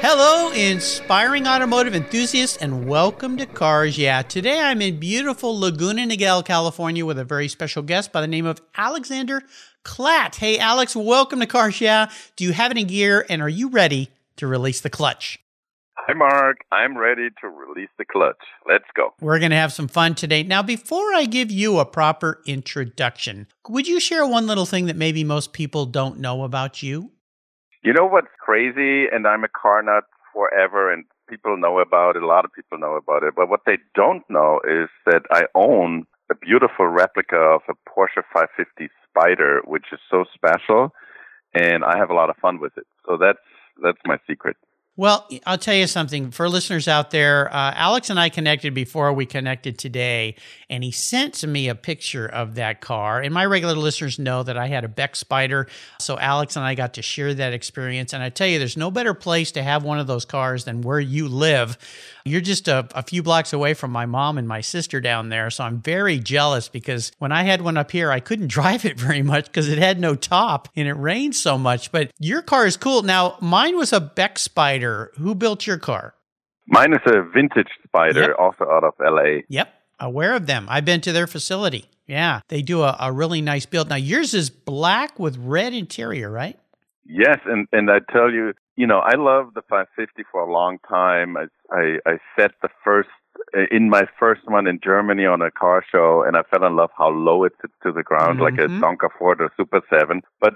Hello, inspiring automotive enthusiasts, and welcome to Cars Yeah. Today I'm in beautiful Laguna Niguel, California, with a very special guest by the name of Alexander Klatt. Hey, Alex, welcome to Cars Yeah. Do you have any gear, and are you ready to release the clutch? Hi, Mark. I'm ready to release the clutch. Let's go. We're going to have some fun today. Now, before I give you a proper introduction, would you share one little thing that maybe most people don't know about you? You know what's crazy? And I'm a car nut forever, and people know about it. A lot of people know about it. But what they don't know is that I own a beautiful replica of a Porsche 550 Spider, which is so special, and I have a lot of fun with it. So that's that's my secret. Well, I'll tell you something for listeners out there. Uh, Alex and I connected before we connected today, and he sent to me a picture of that car. And my regular listeners know that I had a Beck Spider, so Alex and I got to share that experience. And I tell you, there's no better place to have one of those cars than where you live. You're just a, a few blocks away from my mom and my sister down there, so I'm very jealous because when I had one up here, I couldn't drive it very much because it had no top and it rained so much. But your car is cool. Now, mine was a Beck Spider who built your car? Mine is a vintage Spider, yep. also out of LA. Yep, aware of them. I've been to their facility. Yeah, they do a, a really nice build. Now, yours is black with red interior, right? Yes, and and I tell you, you know, I love the 550 for a long time. I I, I set the first in my first one in Germany on a car show, and I fell in love how low it sits to the ground, mm-hmm. like a Donker Ford or Super Seven. But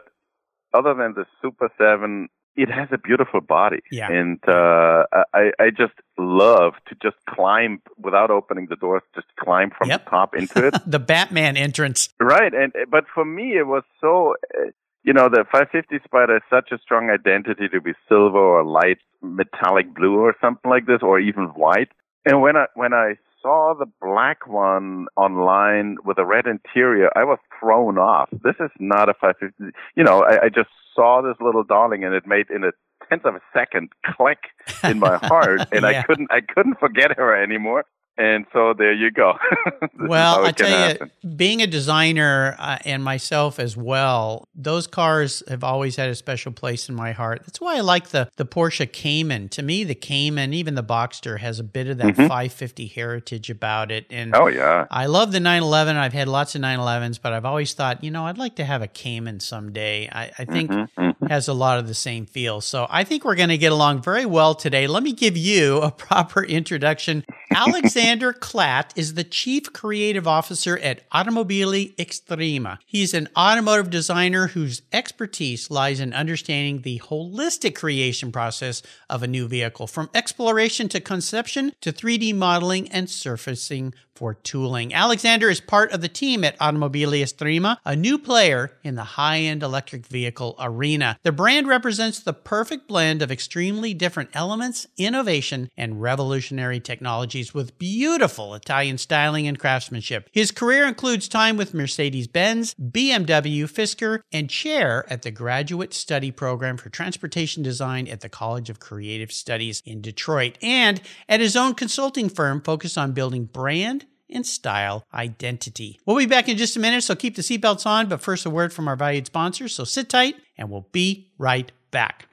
other than the Super Seven, it has a beautiful body. Yeah. And uh, I, I just love to just climb without opening the doors, just climb from yep. the top into it. the Batman entrance. Right. And but for me, it was so. Uh, you know, the 550 Spider is such a strong identity to be silver or light metallic blue or something like this, or even white. And when I when I saw the black one online with a red interior, I was thrown off. This is not a 550. You know, I, I just saw this little darling and it made in a tenth of a second click in my heart and yeah. I couldn't I couldn't forget her anymore. And so there you go. well, I tell happen. you, being a designer uh, and myself as well, those cars have always had a special place in my heart. That's why I like the the Porsche Cayman. To me, the Cayman, even the Boxster, has a bit of that mm-hmm. 550 heritage about it. And oh yeah, I love the 911. I've had lots of 911s, but I've always thought, you know, I'd like to have a Cayman someday. I, I think mm-hmm, mm-hmm. Has a lot of the same feel. So I think we're going to get along very well today. Let me give you a proper introduction. Alexander Klatt is the Chief Creative Officer at Automobili Estrema. He's an automotive designer whose expertise lies in understanding the holistic creation process of a new vehicle, from exploration to conception to 3D modeling and surfacing for tooling. Alexander is part of the team at Automobili Estrema, a new player in the high end electric vehicle arena. The brand represents the perfect blend of extremely different elements, innovation, and revolutionary technologies with beautiful Italian styling and craftsmanship. His career includes time with Mercedes Benz, BMW, Fisker, and chair at the Graduate Study Program for Transportation Design at the College of Creative Studies in Detroit, and at his own consulting firm focused on building brand and style identity. We'll be back in just a minute, so keep the seatbelts on. But first, a word from our valued sponsors. So sit tight, and we'll be right back.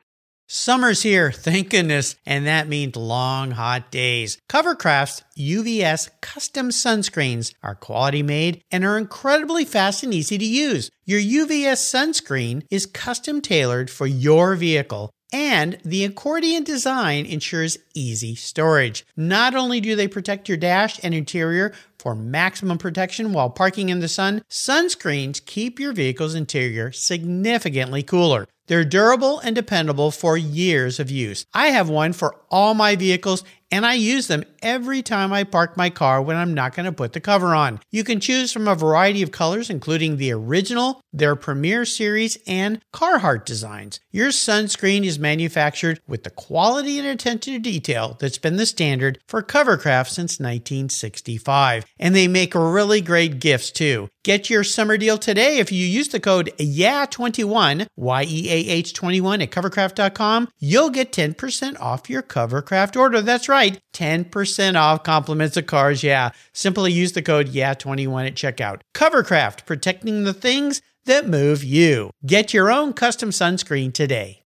Summer's here, thank goodness, and that means long, hot days. Covercraft's UVS custom sunscreens are quality made and are incredibly fast and easy to use. Your UVS sunscreen is custom tailored for your vehicle and the accordion design ensures easy storage. Not only do they protect your dash and interior for maximum protection while parking in the sun, sunscreens keep your vehicle's interior significantly cooler. They're durable and dependable for years of use. I have one for all my vehicles and I use them every time I park my car when I'm not going to put the cover on. You can choose from a variety of colors, including the original, their Premier Series, and Carhartt designs. Your sunscreen is manufactured with the quality and attention to detail that's been the standard for Covercraft since 1965. And they make really great gifts too. Get your summer deal today if you use the code YEAH21, Y E A H 21 at covercraft.com. You'll get 10% off your Covercraft order. That's right, 10% off compliments of cars. Yeah. Simply use the code YEAH21 at checkout. Covercraft, protecting the things that move you. Get your own custom sunscreen today.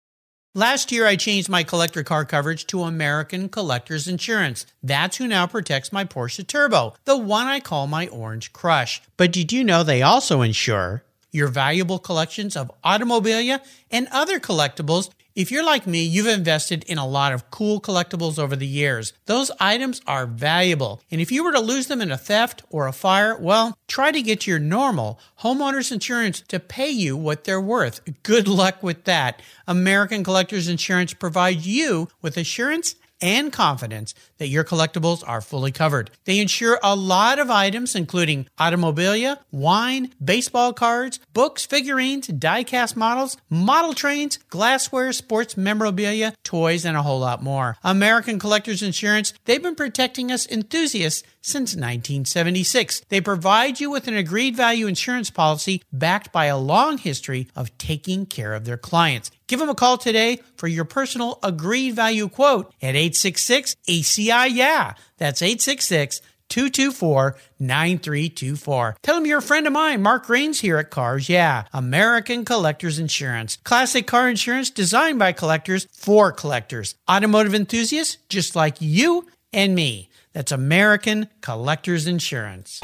Last year, I changed my collector car coverage to American Collectors Insurance. That's who now protects my Porsche Turbo, the one I call my Orange Crush. But did you know they also insure your valuable collections of automobilia and other collectibles if you're like me, you've invested in a lot of cool collectibles over the years. Those items are valuable. And if you were to lose them in a theft or a fire, well, try to get your normal homeowners insurance to pay you what they're worth. Good luck with that. American Collectors Insurance provides you with assurance and confidence that your collectibles are fully covered. They insure a lot of items, including automobilia, wine, baseball cards, books, figurines, die-cast models, model trains, glassware, sports memorabilia, toys, and a whole lot more. American Collectors Insurance, they've been protecting us enthusiasts since 1976. They provide you with an agreed value insurance policy backed by a long history of taking care of their clients. Give them a call today for your personal agreed value quote at 866 ACI Yeah. That's 866 224 9324. Tell them you're a friend of mine, Mark Rains here at Cars Yeah, American Collectors Insurance. Classic car insurance designed by collectors for collectors. Automotive enthusiasts just like you and me. That's American Collectors Insurance.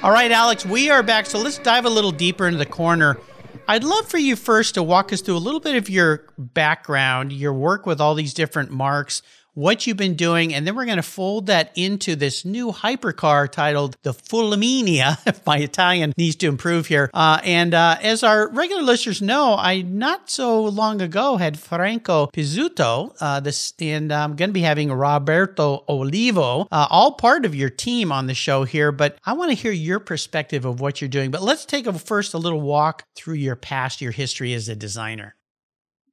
All right, Alex, we are back. So let's dive a little deeper into the corner. I'd love for you first to walk us through a little bit of your background, your work with all these different marques, what you've been doing, and then we're going to fold that into this new hypercar titled the Fulminea. If my Italian needs to improve here. Uh, and uh, as our regular listeners know, I not so long ago had Franco Pizzuto, uh, this, and I'm going to be having Roberto Olivo, uh, all part of your team on the show here. But I want to hear your perspective of what you're doing. But let's take a, first a little walk through your past, your history as a designer.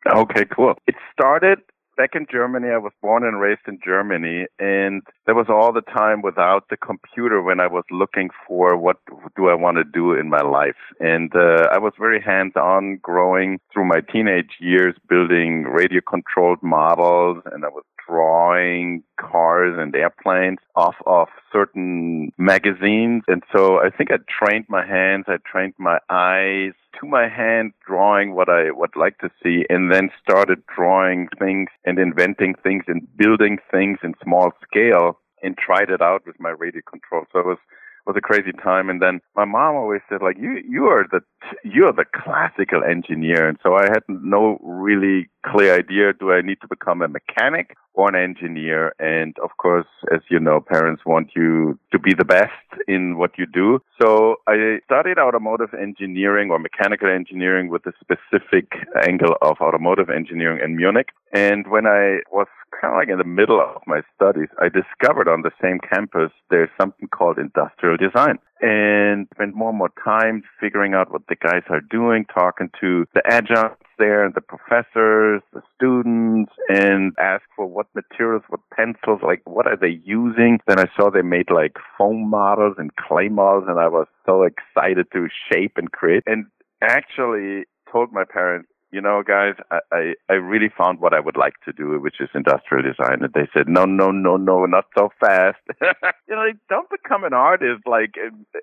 Okay, cool. It started back in Germany. I was born and raised in Germany, and there was all the time without the computer when I was looking for what do I want to do in my life. And uh, I was very hands-on growing through my teenage years, building radio-controlled models, and I was drawing cars and airplanes off of certain magazines. And so I think I trained my hands, I trained my eyes to my hand drawing what I would like to see and then started drawing things and inventing things and building things in small scale and tried it out with my radio control. So it was was a crazy time. And then my mom always said, like, you, you are the, you are the classical engineer. And so I had no really clear idea. Do I need to become a mechanic or an engineer? And of course, as you know, parents want you to be the best in what you do. So I studied automotive engineering or mechanical engineering with a specific angle of automotive engineering in Munich. And when I was kind of like in the middle of my studies, I discovered on the same campus there's something called industrial design and spent more and more time figuring out what the guys are doing, talking to the adjuncts there, the professors, the students, and ask for what materials, what pencils, like what are they using. Then I saw they made like foam models and clay models, and I was so excited to shape and create. And actually told my parents, you know, guys, I, I, I really found what I would like to do, which is industrial design. And they said, no, no, no, no, not so fast. you know, like, don't become an artist, like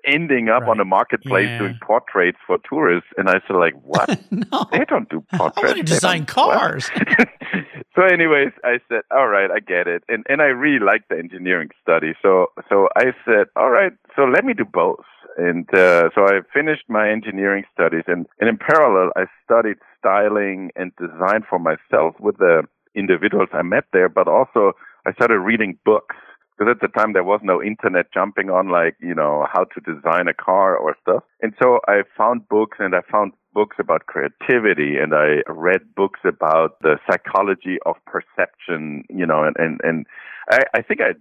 ending up right. on a marketplace yeah. doing portraits for tourists. And I said, like, what? no. They don't do portraits. I want to design cars. so anyways, I said, all right, I get it. And, and I really like the engineering study. So, so I said, all right, so let me do both. And uh, so I finished my engineering studies, and, and in parallel, I studied styling and design for myself with the individuals I met there, but also I started reading books because at the time there was no internet jumping on like you know how to design a car or stuff. And so i found books and i found books about creativity and I read books about the psychology of perception, you know, and, and, and I, I think I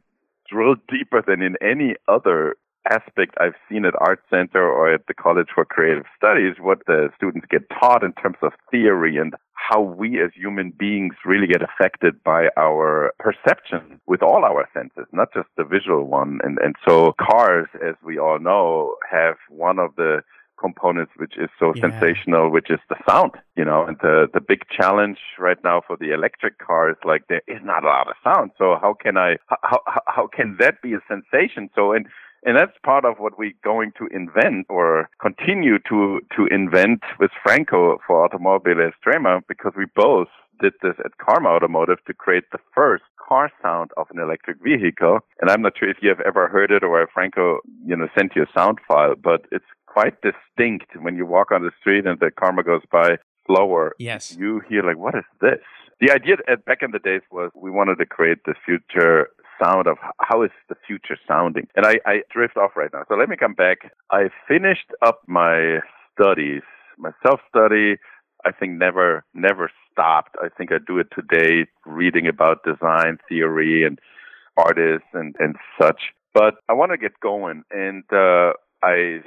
drilled deeper than in any other aspect I've seen at Art Center or at the College for Creative Studies, what the students get taught in terms of theory and how we as human beings really get affected by our perception with all our senses, not just the visual one. And, and so cars, as we all know, have one of the components which is so yeah. sensational, which is the sound, you know, and the, the big challenge right now for the electric car is like there is not a lot of sound. So how can I, how, how, how can that be a sensation? So, and and that's part of what we're going to invent or continue to, to invent with Franco for Automobili Estrema because we both did this at Karma Automotive to create the first car sound of an electric vehicle. And I'm not sure if you have ever heard it or if Franco, you know, sent you a sound file, but it's quite distinct when you walk on the street and the Karma goes by slower. Yes. You hear like, what is this? The idea at, back in the days was we wanted to create the future sound of how is the future sounding. And I, I drift off right now. So let me come back. I finished up my studies, my self study. I think never, never stopped. I think I do it today, reading about design theory and artists and, and such. But I want to get going. And, uh, I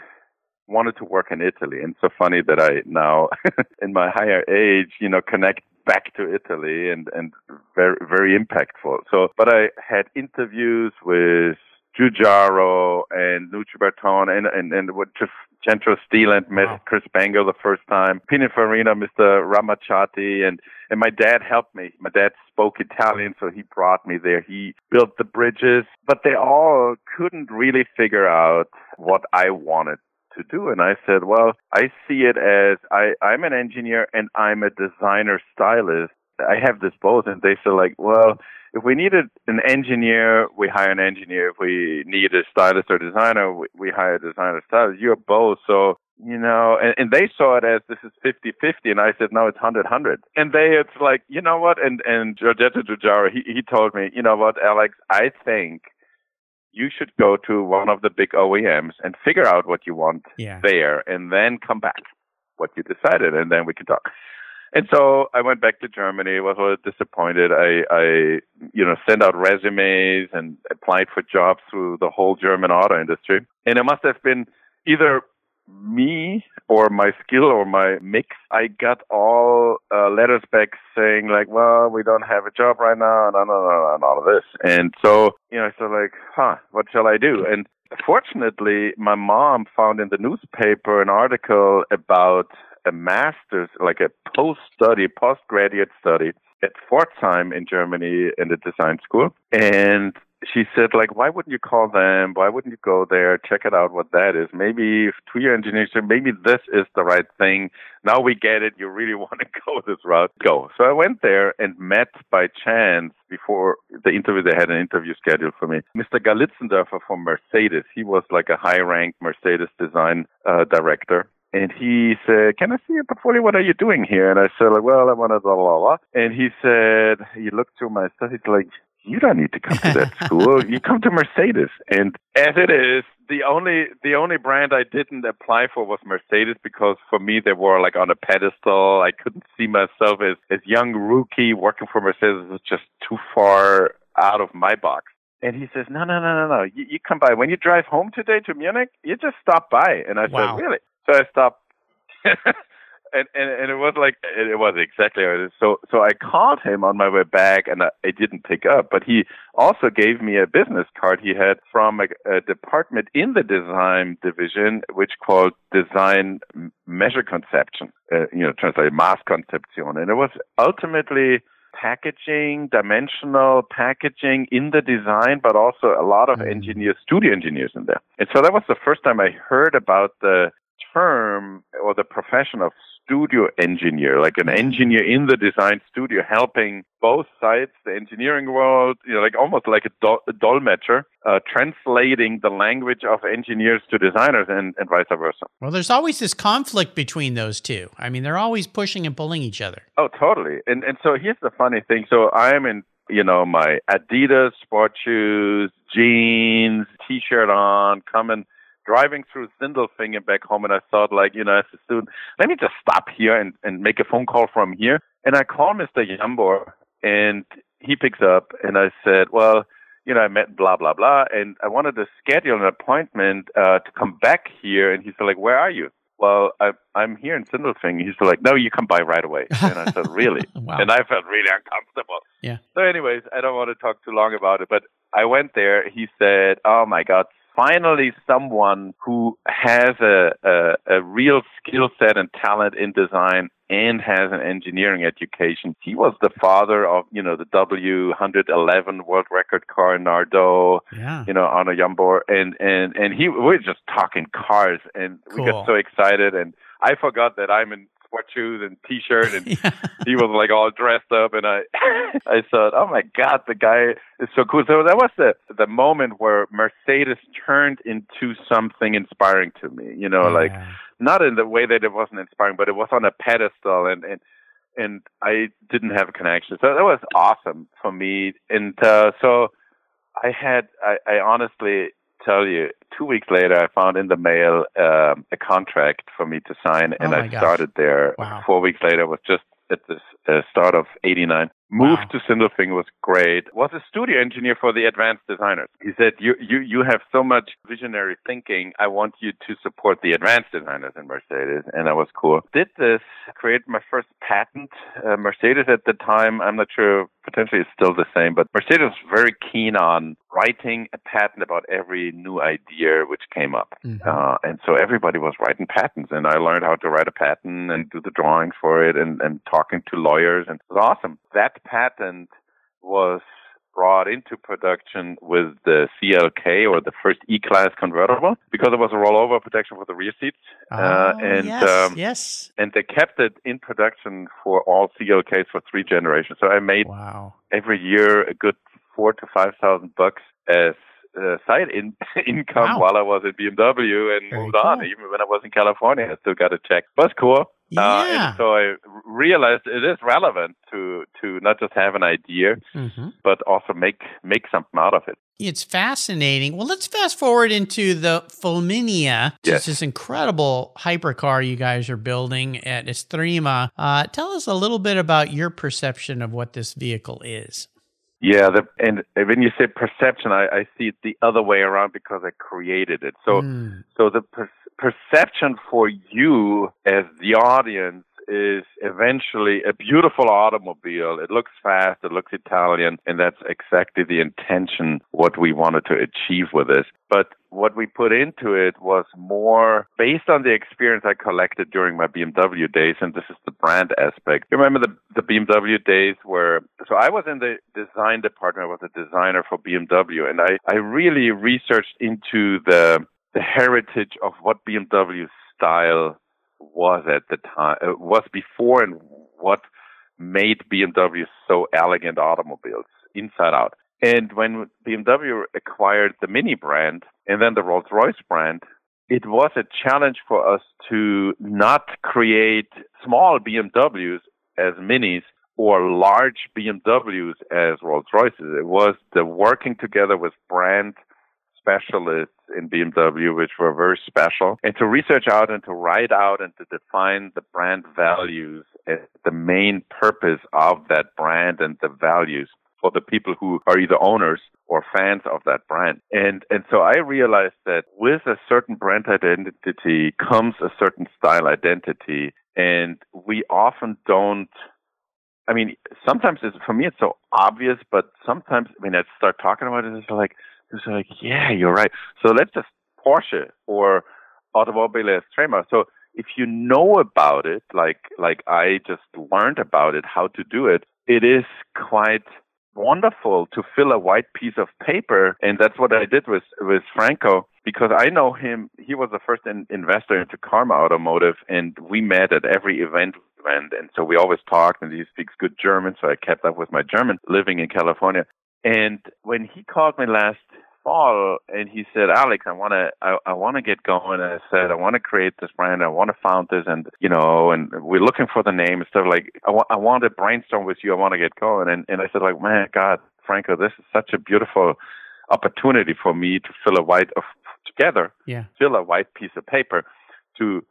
wanted to work in Italy. And so funny that I now, in my higher age, you know, connect back to Italy and, and very, very impactful. So, but I had interviews with Giugiaro and Nuccio Bertone and, and, and with just Centro Stile and met wow. Chris Bangle the first time, Pininfarina, Mr. Ramaciotti, and, and my dad helped me. My dad spoke Italian, so he brought me there. He built the bridges, but they all couldn't really figure out what I wanted to do. And I said, well, I see it as I, I'm an engineer and I'm a designer stylist. I have this both. And they said like, well, if we needed an engineer, we hire an engineer. If we need a stylist or designer, we, we hire a designer stylist. You're both. So, you know, and, and they saw it as this is 50-50. And I said, no, it's 100-100. And they, it's like, you know what? And, and Giorgetto Giugiaro, he, he told me, you know what, Alex, I think you should go to one of the big OEMs and figure out what you want yeah. there and then come back what you decided and then we can talk. And so I went back to Germany, was a little disappointed. I, I, you know, sent out resumes and applied for jobs through the whole German auto industry. And it must have been either me or my skill or my mix, I got all uh, letters back saying like, well, we don't have a job right now, and, and, and all of this. And so, you know, so like, huh, what shall I do? And fortunately, my mom found in the newspaper an article about a master's, like a post study, postgraduate study at Pforzheim in Germany in the design school. And she said, like, why wouldn't you call them? Why wouldn't you go there? Check it out what that is. Maybe to your engineers, maybe this is the right thing. Now we get it. You really want to go this route. Go. So I went there and met by chance before the interview. They had an interview scheduled for me. Mr. Gallitzendörfer from Mercedes. He was like a high ranked Mercedes design uh, director. And he said, "Can I see your portfolio? What are you doing here?" And I said, "Like, well, I want to blah blah blah." And he said, he looked through my stuff. He's like, you don't need to come to that school. you come to Mercedes. And as it is, the only the only brand I didn't apply for was Mercedes because for me they were like on a pedestal. I couldn't see myself as as young rookie working for Mercedes. It was just too far out of my box. And he says, No, no, no, no, no. You, you come by. When you drive home today to Munich, you just stop by. And I wow. said, Really? So I stopped and, and and it was like it was exactly so so I called him on my way back and I, I didn't pick up but he also gave me a business card he had from a, a department in the design division which called design measure conception uh, you know translated mass conception. And it was ultimately packaging dimensional packaging in the design but also a lot of mm. engineers studio engineers in there. And so that was the first time I heard about the term or the profession of studio engineer, like an engineer in the design studio, helping both sides, the engineering world, you know, like almost like a, dol- a dolmetscher, uh, translating the language of engineers to designers and, and vice versa. Well, there's always this conflict between those two. I mean, they're always pushing and pulling each other. Oh, totally. And and so here's the funny thing. So I am in you know, my Adidas sport shoes, jeans, t-shirt on, coming driving through Sindelfingen back home, and I thought, like, you know, as a student, let me just stop here and, and make a phone call from here. And I call Mr. Jambor, and he picks up, and I said, well, you know, I met blah blah blah, and I wanted to schedule an appointment uh, to come back here. And he said, like, where are you? Well, I, I'm here in Sindelfingen. He's like, no, you come by right away. And I said, really? wow. And I felt really uncomfortable. Yeah. So, anyways, I don't want to talk too long about it, but I went there. He said, oh my God, finally someone who has a, a, a real skill set and talent in design and has an engineering education. He was the father of, you know, the W111 world record car Nardò, yeah. you know, Arno Jambor. And, and, and he, we were just talking cars and cool. we got so excited. And I forgot that I'm in shoes and t-shirt and yeah. he was like all dressed up and I I thought oh my god the guy is so cool so that was the the moment where Mercedes turned into something inspiring to me you know yeah. like not in the way that it wasn't inspiring but it was on a pedestal and and and I didn't have a connection so that was awesome for me and uh so I had I, I honestly tell you, two weeks later, I found in the mail um, a contract for me to sign, and oh I started there. Wow. Four weeks later, was just at the uh, start of '89. Moved wow. to Sindelfingen was great. Was a studio engineer for the advanced designers. He said, "You you you have so much visionary thinking. I want you to support the advanced designers in Mercedes." And that was cool. Did this create my first patent? Uh, Mercedes at the time, I'm not sure. Potentially, it's still the same, but Mercedes was very keen on writing a patent about every new idea which came up. Mm-hmm. Uh, and so everybody was writing patents, and I learned how to write a patent and do the drawings for it, and and talking to lawyers, and it was awesome. That patent was brought into production with the CLK or the first E-Class convertible because it was a rollover protection for the rear seats, oh, uh, and yes, um, yes, and they kept it in production for all CLKs for three generations. So I made wow. every year a good four to five thousand bucks as uh, side in, income Wow. while I was at BMW and Very moved on. Even when I was in California, I still got a check. But it's cool. Uh, Yeah. and so I realized it is relevant to to not just have an idea, hmm but also make make something out of it. It's fascinating. Well, let's fast forward into the Fulminea, which Yes. is this incredible hypercar you guys are building at Estrema. Uh, tell us a little bit about your perception of what this vehicle is. Yeah, the, and when you say perception, I, I see it the other way around because I created it. So Mm, So the per- perception for you as the audience is eventually a beautiful automobile. It looks fast, it looks Italian, and that's exactly the intention what we wanted to achieve with this. But what we put into it was more based on the experience I collected during my BMW days, and this is the brand aspect. You remember the, the BMW days where, so I was in the design department, I was a designer for BMW, and I, I really researched into the the heritage of what BMW style was at the time, uh, was before, and what made BMW so elegant automobiles inside out. And when BMW acquired the Mini brand and then the Rolls Royce brand, it was a challenge for us to not create small BMWs as minis or large BMWs as Rolls Royces. It was the working together with brand specialists in BMW, which were very special, and to research out and to write out and to define the brand values as the main purpose of that brand and the values for the people who are either owners or fans of that brand. And and so I realized that with a certain brand identity comes a certain style identity and we often don't I mean, sometimes it's for me it's so obvious, but sometimes I mean I start talking about it, it's like it's like, yeah, you're right. So let's just Porsche or Automobili Estrema. So if you know about it, like like I just learned about it, how to do it, it is quite wonderful to fill a white piece of paper, and that's what I did with with Franco because I know him. He was the first in, investor into Karma Automotive, and we met at every event went, and so we always talked. And he speaks good German, so I kept up with my German living in California. And when he called me last fall and he said, Alex, I want to, I, I want to get going. And I said, I want to create this brand. I want to found this and, you know, and we're looking for the name and stuff like, I I want to brainstorm with you. I want to get going. And, and I said like, man, God, Franco, this is such a beautiful opportunity for me to fill a white, of together, yeah. fill a white piece of paper, to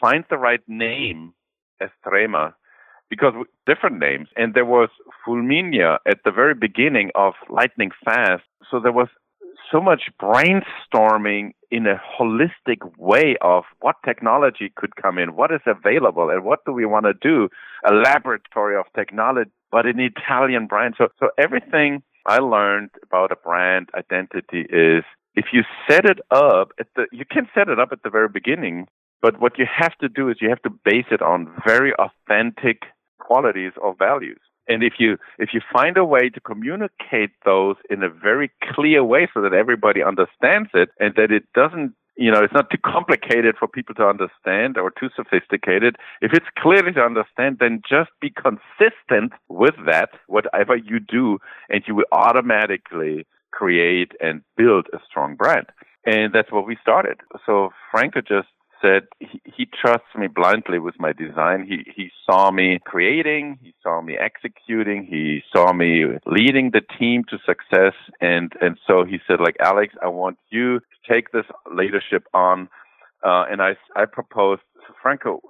find the right name, Estrema, because different names. And there was Fulminea at the very beginning of Lightning Fast. So there was so much brainstorming in a holistic way of what technology could come in, what is available, and what do we want to do. A laboratory of technology, but an Italian brand. So, so everything I learned about a brand identity is if you set it up at the, you can set it up at the very beginning, but what you have to do is you have to base it on very authentic qualities or values. And if you if you find a way to communicate those in a very clear way so that everybody understands it and that it doesn't you know, it's not too complicated for people to understand or too sophisticated. If it's clearly to understand, then just be consistent with that, whatever you do, and you will automatically create and build a strong brand. And that's what we started. So Franco just said he, he trusts me blindly with my design. He he saw me creating, he saw me executing, he saw me leading the team to success, and and so he said like Alex, I want you to take this leadership on, uh, and I I proposed Franco,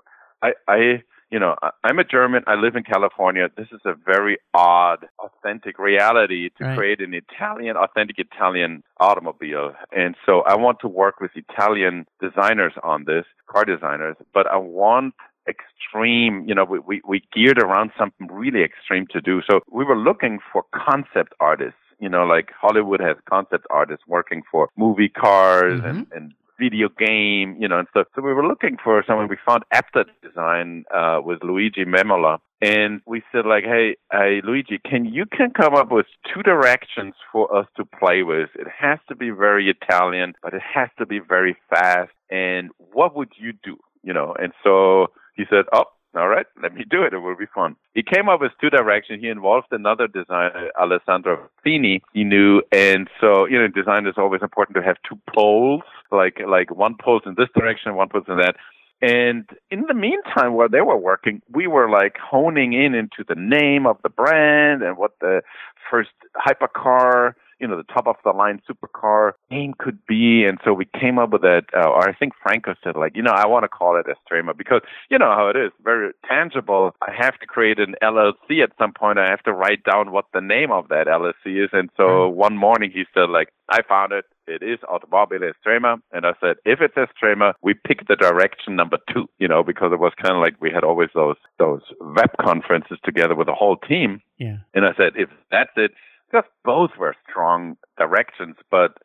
I I you know, I'm a German. I live in California. This is a very odd, authentic reality to right. create an Italian, authentic Italian automobile. And so I want to work with Italian designers on this, car designers, but I want extreme, you know, we, we, we geared around something really extreme to do. So we were looking for concept artists you know, like Hollywood has concept artists working for movie cars mm-hmm. and, and video game, you know, and stuff. So we were looking for someone. We found Apta Design uh, with Luigi Memola, and we said like, hey, hey, Luigi, can you can come up with two directions for us to play with? It has to be very Italian, but it has to be very fast. And what would you do? You know, and so he said, oh, all right, let me do it. It will be fun. He came up with two directions. He involved another designer, Alessandro Fini, he knew. And so, you know, design is always important to have two poles, like, like one pole in this direction, one pole in that. And in the meantime, while they were working, we were like honing in into the name of the brand and what the first hypercar you know, the top of the line supercar name could be. And so we came up with that, uh, or I think Franco said, like, you know, I want to call it Estrema because you know how it is, very tangible. I have to create an LLC at some point. I have to write down what the name of that LLC is. And so mm-hmm. one morning he said, like, I found it. It is Automobili Estrema. And I said, if it's Estrema, we pick the direction number two, you know, because it was kind of like we had always those, those web conferences together with the whole team. Yeah. And I said, if that's it, because both were strong directions, but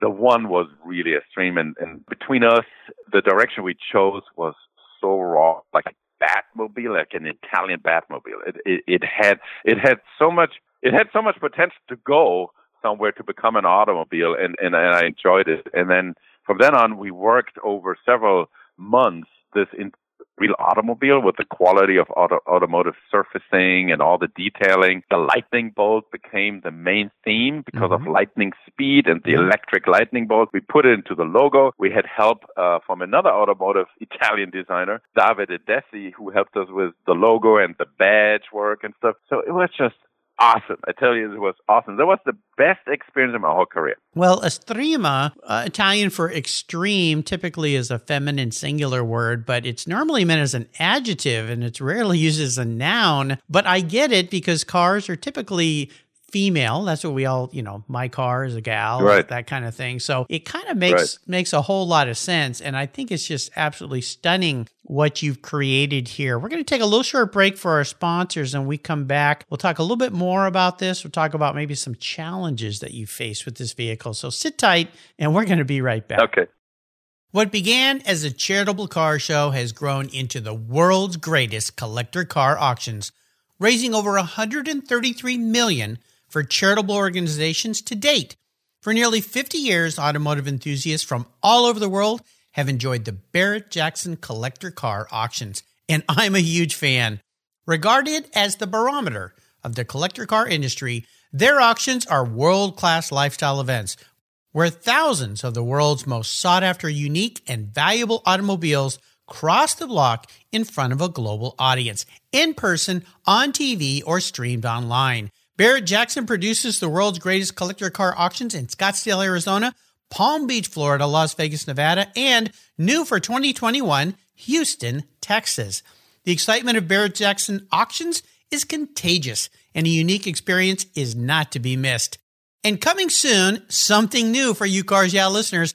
the one was really extreme. And, and between us, the direction we chose was so raw, like a Batmobile, like an Italian Batmobile. It, it, it had it had so much it had so much potential to go somewhere to become an automobile, and, and, and I enjoyed it. And then from then on, we worked over several months this in, real automobile with the quality of auto, automotive surfacing and all the detailing. The lightning bolt became the main theme because mm-hmm. of lightning speed and the electric lightning bolt. We put it into the logo. We had help uh, from another automotive Italian designer, Davide Desi, who helped us with the logo and the badge work and stuff. So it was just awesome. I tell you, it was awesome. That was the best experience of my whole career. Well, estrema, uh, Italian for extreme, typically is a feminine singular word, but it's normally meant as an adjective and it's rarely used as a noun. But I get it because cars are typically female. That's what we all, you know, my car is a gal, right. that kind of thing. So it kind of makes right. makes a whole lot of sense. And I think it's just absolutely stunning what you've created here. We're going to take a little short break for our sponsors and we come back. We'll talk a little bit more about this. We'll talk about maybe some challenges that you face with this vehicle. So sit tight and we're going to be right back. Okay. What began as a charitable car show has grown into the world's greatest collector car auctions, raising over 133 million for charitable organizations to date. For nearly 50 years, automotive enthusiasts from all over the world have enjoyed the Barrett Jackson collector car auctions, and I'm a huge fan. Regarded as the barometer of the collector car industry, their auctions are world class lifestyle events where thousands of the world's most sought after, unique, and valuable automobiles cross the block in front of a global audience, in person, on TV, or streamed online. Barrett Jackson produces the world's greatest collector car auctions in Scottsdale, Arizona, Palm Beach, Florida, Las Vegas, Nevada, and new for 2021, Houston, Texas. The excitement of Barrett Jackson auctions is contagious, and a unique experience is not to be missed. And coming soon, something new for you Cars Yeah listeners.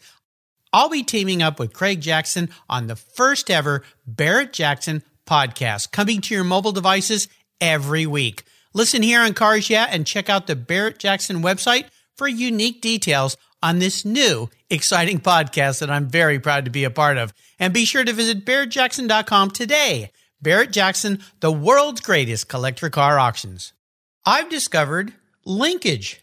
I'll be teaming up with Craig Jackson on the first ever Barrett Jackson podcast, coming to your mobile devices every week. Listen here on Cars Yeah and check out the Barrett Jackson website for unique details on this new exciting podcast that I'm very proud to be a part of. And be sure to visit barrettjackson.com today. Barrett Jackson, the world's greatest collector car auctions. I've discovered Linkage.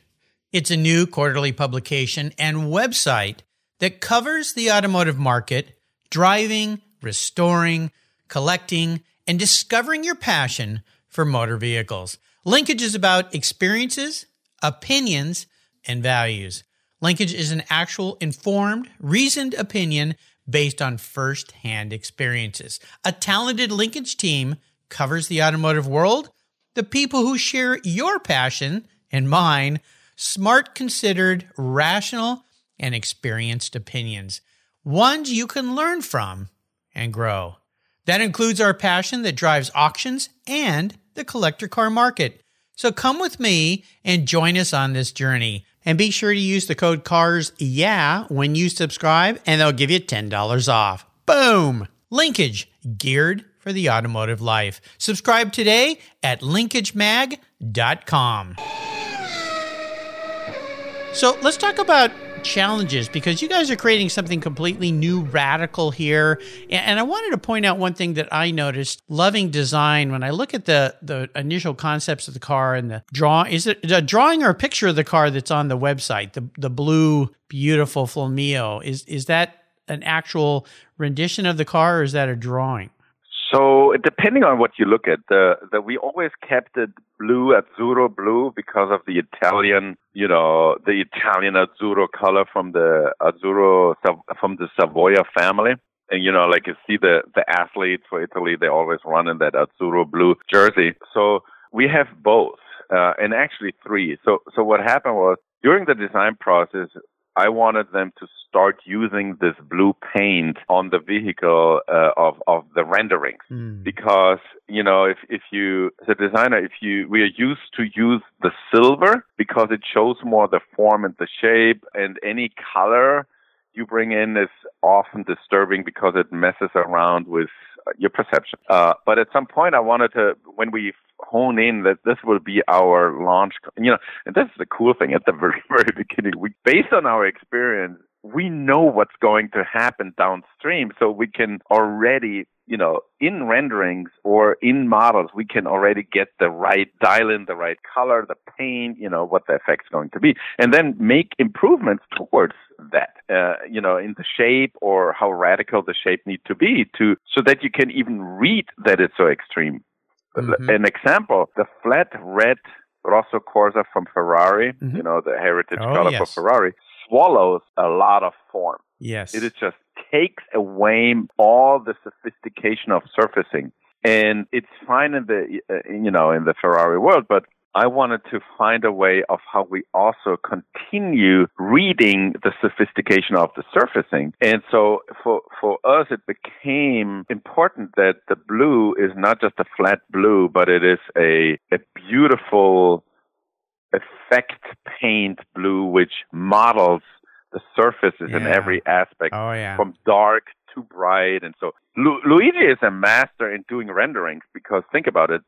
It's a new quarterly publication and website that covers the automotive market, driving, restoring, collecting, and discovering your passion for motor vehicles. Linkage is about experiences, opinions, and values. Linkage is an actual informed, reasoned opinion based on first hand experiences. A talented linkage team covers the automotive world, the people who share your passion and mine, smart, considered, rational, and experienced opinions, ones you can learn from and grow. That includes our passion that drives auctions and the collector car market. So come with me and join us on this journey. And be sure to use the code CARS yeah when you subscribe, and they'll give you $10 off. Boom! Linkage, geared for the automotive life. Subscribe today at linkagemag.com. So let's talk about challenges because you guys are creating something completely new, radical here. And I wanted to point out one thing that I noticed loving design when I look at the the initial concepts of the car and the draw is it a drawing or a picture of the car that's on the website, the the blue beautiful Flameo. Is is that an actual rendition of the car or is that a drawing? So depending on what you look at, the, the we always kept it blue, Azzurro blue, because of the Italian, you know, the Italian Azzurro color from the Azzurro from the Savoia family. And you know, like you see the the athletes for Italy, they always run in that Azzurro blue jersey. So we have both, uh, and actually three. So so what happened was during the design process, I wanted them to start using this blue paint on the vehicle uh, of of the renderings mm. because you know if if you as a designer if you we are used to use the silver because it shows more the form and the shape and any color you bring in is often disturbing because it messes around with your perception. Uh, but at some point, I wanted to, when we hone in that this will be our launch, you know, and this is the cool thing at the very, very beginning. We, based on our experience, we know what's going to happen downstream, so we can already you know, in renderings or in models, we can already get the right dial in the right color, the paint, you know, what the effect's going to be, and then make improvements towards that, uh, you know, in the shape or how radical the shape need to be to, so that you can even read that it's so extreme. Mm-hmm. An example, the flat red Rosso Corsa from Ferrari, mm-hmm. you know, the heritage oh, color yes. for Ferrari, swallows a lot of form. Yes. It is just takes away all the sophistication of surfacing. And it's fine in the, uh, you know, in the Ferrari world, but I wanted to find a way of how we also continue reading the sophistication of the surfacing. And so for, for us, it became important that the blue is not just a flat blue, but it is a, a beautiful effect paint blue, which models the surfaces yeah. in every aspect, oh, yeah. from dark to bright. And so Lu- Luigi is a master in doing renderings because think about it.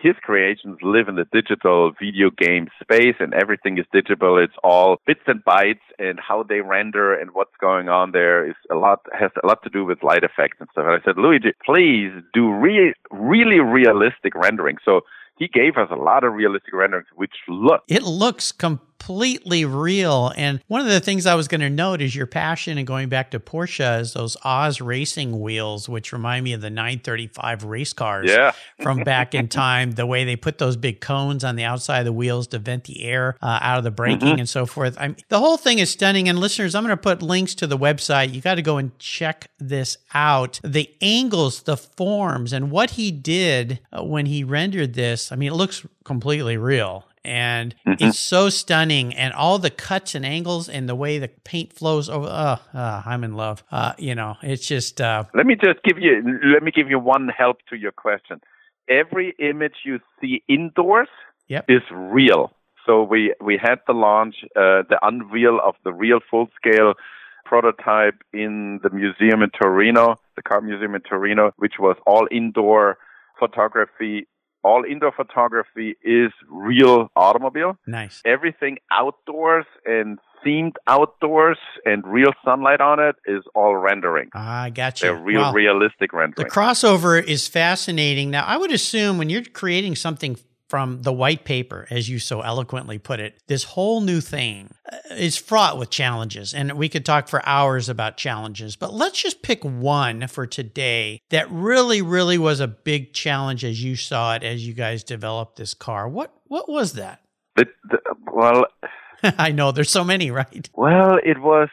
His creations live in the digital video game space and everything is digital. It's all bits and bytes and how they render and what's going on there is a lot, has a lot to do with light effects and stuff. And I said, Luigi, please do re- really realistic rendering. So he gave us a lot of realistic renderings, which look. It looks completely completely real. And one of the things I was going to note is your passion and going back to Porsche is those Oz racing wheels, which remind me of the 935 race cars yeah. from back in time. The way they put those big cones on the outside of the wheels to vent the air uh, out of the braking mm-hmm. and so forth. I'm, the whole thing is stunning. And listeners, I'm going to put links to the website. You got to go and check this out. The angles, the forms, and what he did uh, when he rendered this. I mean, it looks completely real and mm-hmm. it's so stunning. And all the cuts and angles and the way the paint flows over. Oh, uh, I'm in love. Uh, you know, it's just. Uh, let me just give you. Let me give you one help to your question. Every image you see indoors yep. is real. So we we had the launch, uh, the unveil of the real full scale prototype in the museum in Torino, the car museum in Torino, which was all indoor photography. All indoor photography is real automobile. Nice. Everything outdoors and themed outdoors and real sunlight on it is all rendering. Ah, I got you. They're real, well, realistic rendering. The crossover is fascinating. Now, I would assume when you're creating something from the white paper, as you so eloquently put it, this whole new thing uh, is fraught with challenges. And we could talk for hours about challenges, but let's just pick one for today that really, really was a big challenge as you saw it as you guys developed this car. What what was that? The, the, well, I know there's so many, right? Well, it was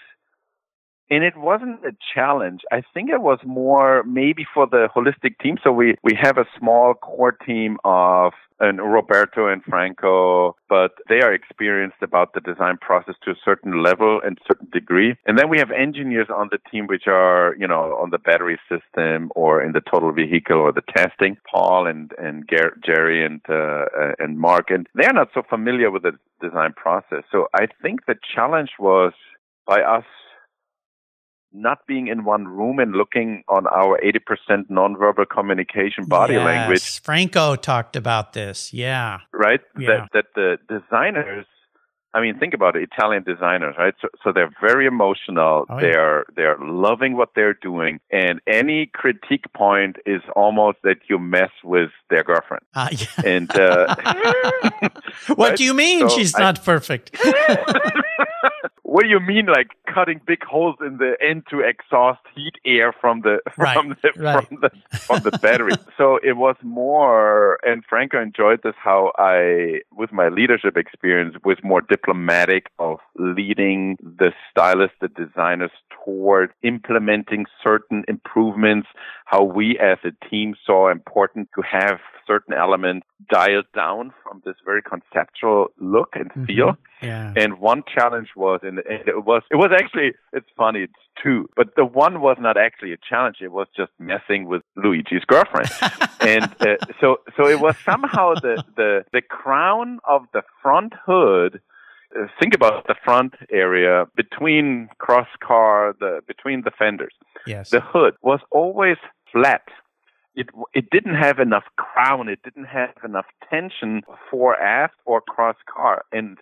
and it wasn't a challenge. I think it was more maybe for the holistic team. So we, we have a small core team of and Roberto and Franco, but they are experienced about the design process to a certain level and certain degree. And then we have engineers on the team which are, you know, on the battery system or in the total vehicle or the testing. Paul and and Ger- Jerry and uh, uh and Mark, and they're not so familiar with the design process. So I think the challenge was by us not being in one room and looking on our 80% nonverbal communication body yes. language. Franco talked about this. Yeah. Right? Yeah. That, that the designers, I mean, think about it, Italian designers, right? So, so they're very emotional. Oh, they're, yeah. they're loving what they're doing. And any critique point is almost that you mess with their girlfriend. Uh, yeah. And, uh, what right? do you mean so she's I, not perfect? what do you mean like cutting big holes in the end to exhaust heat air from the right, from the right. from the from the battery so it was more and franco enjoyed this how i with my leadership experience was more diplomatic of leading the stylists the designers toward implementing certain improvements how we as a team saw important to have certain elements dialed down from this very conceptual look and mm-hmm. feel. Yeah. And one challenge was, and it was, it was actually, it's funny, it's two, but the one was not actually a challenge. It was just messing with Luigi's girlfriend. and uh, so, so it was somehow the, the, the crown of the front hood Uh, think about the front area between cross car, the between the fenders. Yes. The hood was always flat it it didn't have enough crown, it didn't have enough tension for aft or cross car, and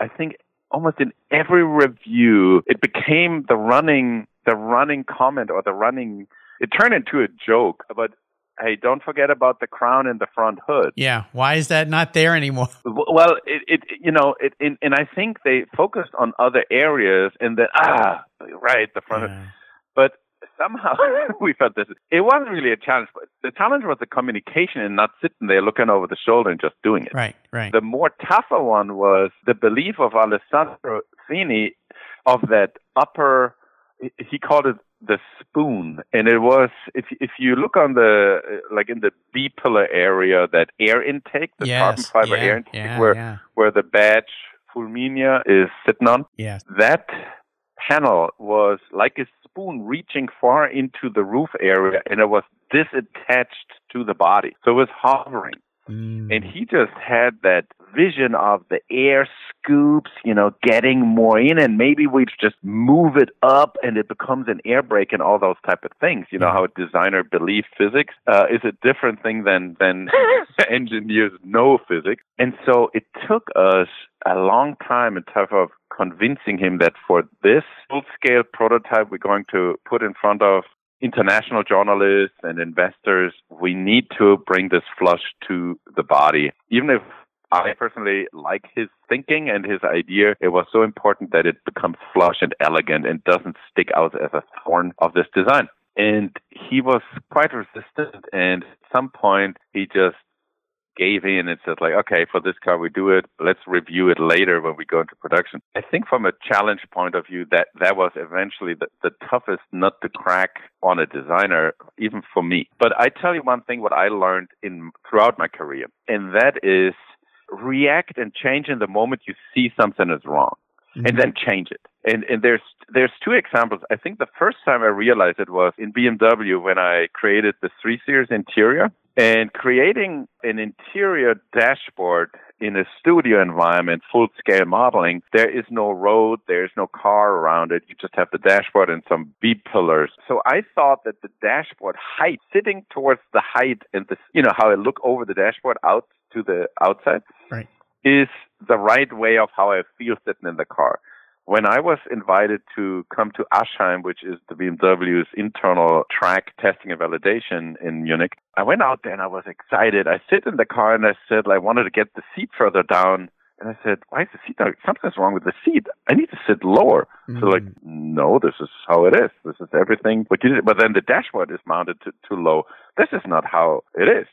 I think almost in every review it became the running the running comment or the running it turned into a joke but hey don't forget about the crown and the front hood yeah why is that not there anymore well it, it you know it, it and i think they focused on other areas and then ah right the front yeah. but somehow we felt this. It wasn't really a challenge. But the challenge was the communication and not sitting there looking over the shoulder and just doing it. Right, right. The more tougher one was the belief of Alessandro Fini of that upper. He called it the spoon, and it was if if you look on the uh, like in the B pillar area, that air intake, the yes, carbon fiber yeah, air intake, yeah, where yeah. where the badge Fulminea is sitting on. Yes. That panel was like a spoon reaching far into the roof area and it was disattached to the body. So it was hovering. Mm. And he just had that vision of the air scoops, you know, getting more in, and maybe we just move it up and it becomes an air brake and all those type of things. You know how a designer believes physics uh, is a different thing than than engineers know physics. And so it took us a long time in terms of convincing him that for this full scale prototype we're going to put in front of international journalists and investors, we need to bring this flush to the body. Even if I personally like his thinking and his idea, it was so important that it becomes flush and elegant and doesn't stick out as a thorn of this design. And he was quite resistant and at some point he just gave in and said like, okay, for this car we do it. Let's review it later when we go into production. I think from a challenge point of view, that that was eventually the, the toughest nut to crack on a designer, even for me. But I tell you one thing, what I learned in throughout my career, and that is react and change in the moment you see something is wrong mm-hmm. and then change it. And, and there's there's two examples. I think the first time I realized it was in BMW when I created the 3 Series interior. And creating an interior dashboard in a studio environment, full scale modeling, there is no road, there's no car around it. You just have the dashboard and some B pillars. So I thought that the dashboard height, sitting towards the height and the, you know, how I look over the dashboard out to the outside, right. is the right way of how I feel sitting in the car when I was invited to come to Aschheim, which is the BMW's internal track testing and validation in Munich, I went out there and I was excited. I sit in the car and I said I wanted to get the seat further down. And I said, why is the seat down? Something's wrong with the seat. I need to sit lower. Mm-hmm. So like, no, this is how it is. This is everything. But, you, but then the dashboard is mounted to, too low. This is not how it is.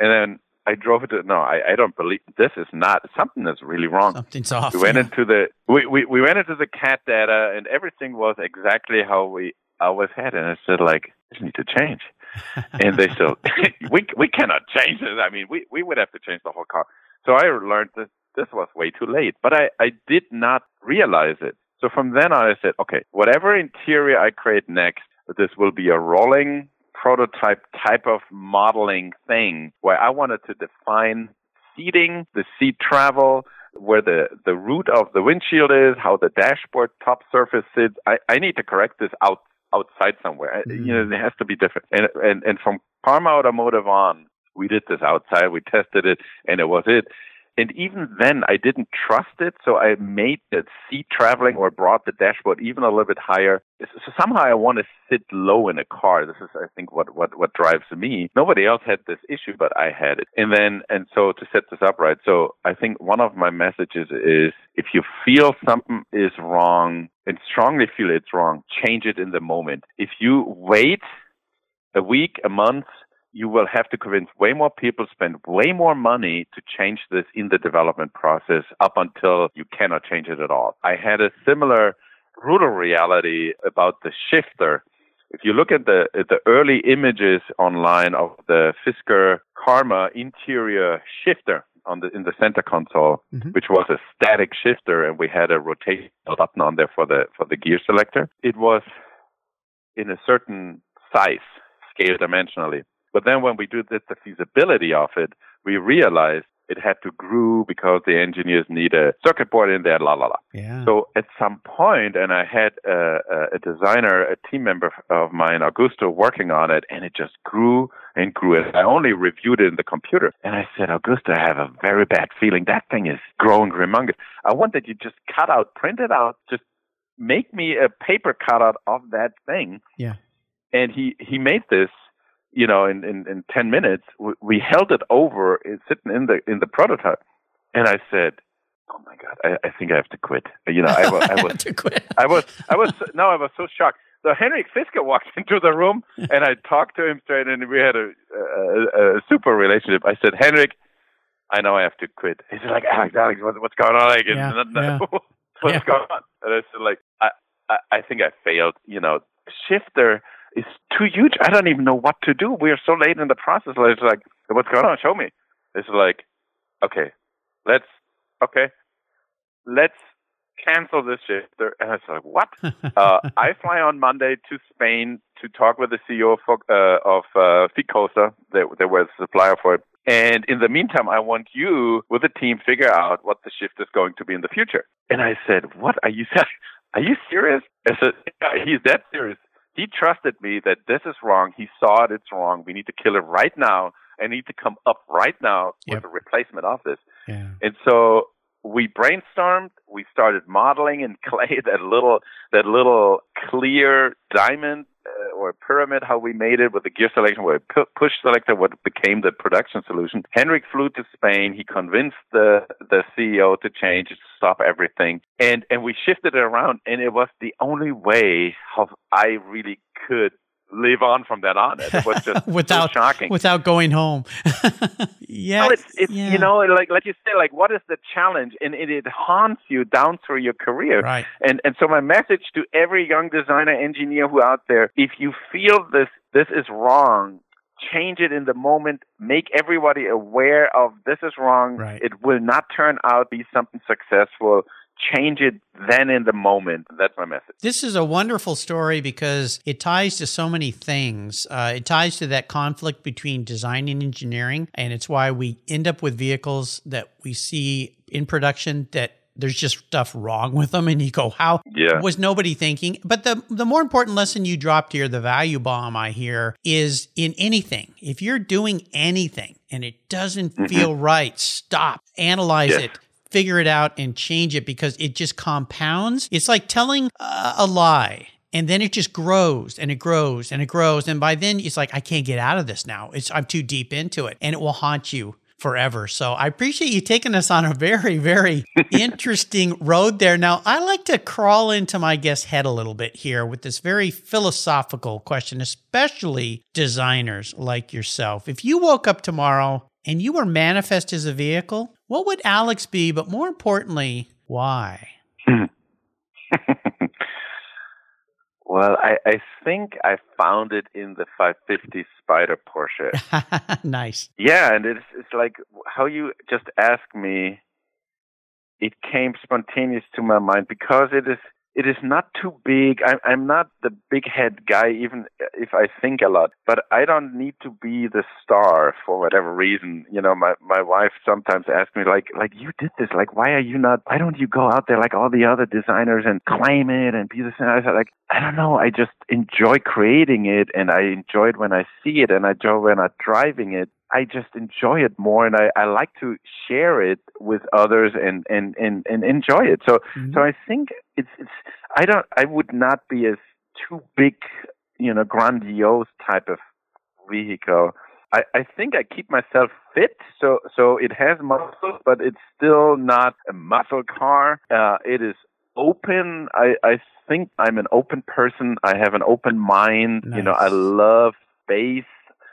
And then I drove it to no, I, I don't believe this is not something that's really wrong. Something's off. We went yeah. into the we, we, we went into the CAD data and everything was exactly how we always had and I said like this need to change. and they said we we cannot change this. I mean we, we would have to change the whole car. So I learned that this was way too late. But I, I did not realize it. So from then on I said, okay, whatever interior I create next, this will be a rolling prototype type of modeling thing where I wanted to define seating, the seat travel, where the, the root of the windshield is, how the dashboard top surface sits. I, I need to correct this out outside somewhere. Mm-hmm. You know, it has to be different. And, and and from Karma Automotive on, we did this outside. We tested it, and it was it. And even then, I didn't trust it, so I made the seat traveling or brought the dashboard even a little bit higher. So somehow I want to sit low in a car. This is, I think, what, what, what drives me. Nobody else had this issue, but I had it. And then, and so to set this up right, so I think one of my messages is if you feel something is wrong and strongly feel it's wrong, change it in the moment. If you wait a week, a month, you will have to convince way more people, spend way more money to change this in the development process up until you cannot change it at all. I had a similar brutal reality about the shifter. If you look at the at the early images online of the Fisker Karma interior shifter on the in the center console, mm-hmm. which was a static shifter, and we had a rotation button on there for the for the gear selector. It was in a certain size, scale dimensionally. But then when we did the feasibility of it, we realized it had to grow because the engineers need a circuit board in there, la la la. Yeah. So at some point, and I had a, a designer, a team member of mine, Augusto, working on it, and it just grew and grew. And I only reviewed it in the computer, and I said, Augusto, I have a very bad feeling that thing is growing humongous. I want that you just cut out, print it out, just make me a paper cutout of that thing. Yeah. And he he made this you know, in, in, in 10 minutes, we, we held it over, it's sitting in the, in the prototype. And I said, Oh my God, I, I think I have to quit. You know, I, was, I was, I was, I was, no, I was so shocked. So Henrik Fisker walked into the room and I talked to him straight and we had a, a, a super relationship. I said, Henrik, I know I have to quit. He's like, Alex, Alex, what, what's going on? Like, yeah, yeah. what's yeah. going on? And I said, like, I, I, I think I failed. You know, shifter is too huge. I don't even know what to do. We are so late in the process. It's like, what's going on? Show me. It's like, okay, let's, okay, let's cancel this shift. And it's like, what? uh, I fly on Monday to Spain to talk with the CEO of, uh, of uh, Ficosa. They, they were the supplier for it. And in the meantime, I want you with the team figure out what the shift is going to be in the future. And I said, what are you saying? Are you serious? I said, yeah, he's that serious. He trusted me that this is wrong. He saw it, it's wrong. We need to kill it right now. I need to come up right now yep. with a replacement of this. Yeah. And so we brainstormed. We started modeling in clay that little that little clear diamond uh, or pyramid. How we made it with the gear selection, where pu- push selector, what became the production solution. Henrik flew to Spain. He convinced the the CEO to change, to stop everything, and and we shifted it around. And it was the only way how I really could live on from that on. It was just without so shocking. without going home. yeah, well, it's, it's yeah. you know like like you say like what is the challenge and it, it haunts you down through your career. Right. And and so my message to every young designer engineer who out there, if you feel this this is wrong, change it in the moment, make everybody aware of this is wrong. Right. It will not turn out to be something successful. Change it then in the moment. That's my message. This is a wonderful story because it ties to so many things. Uh, it ties to that conflict between design and engineering, and it's why we end up with vehicles that we see in production that there's just stuff wrong with them and you go how Yeah. was nobody thinking but the the more important lesson you dropped here the value bomb i hear is in anything if you're doing anything and it doesn't feel right stop analyze Yes. it figure it out and change it because it just compounds. It's like telling uh, a lie and then it just grows and it grows and it grows. And by then it's like i can't get out of this now. It's i'm too deep into it and it will haunt you forever. So i appreciate you taking us on a very very interesting road there. Now i like to crawl into my guest's head a little bit here with this very philosophical question especially designers like yourself. If you woke up tomorrow and you were manifest as a vehicle what would alex be but more importantly why Well, I, I think I found it in the 550 Spider Porsche. nice yeah, and it's it's like how you just ask me. It came spontaneous to my mind because it is it is not too big. I'm I'm not the big head guy, even if I think a lot. But I don't need to be the star for whatever reason. You know, my my wife sometimes asks me like like you did this. Like why are you not? Why don't you go out there like all the other designers and claim it and be the same? I said like I don't know. I just enjoy creating it, and I enjoy it when I see it, and I enjoy when I'm driving it. I just enjoy it more, and I, I like to share it with others and and and, and enjoy it. So Mhm. so I think it's it's I don't I would not be as too big, you know, grandiose type of vehicle. I, I think I keep myself fit, so so it has muscle, but it's still not a muscle car. Uh, it is open. I I think I'm an open person. I have an open mind. You know, I love space.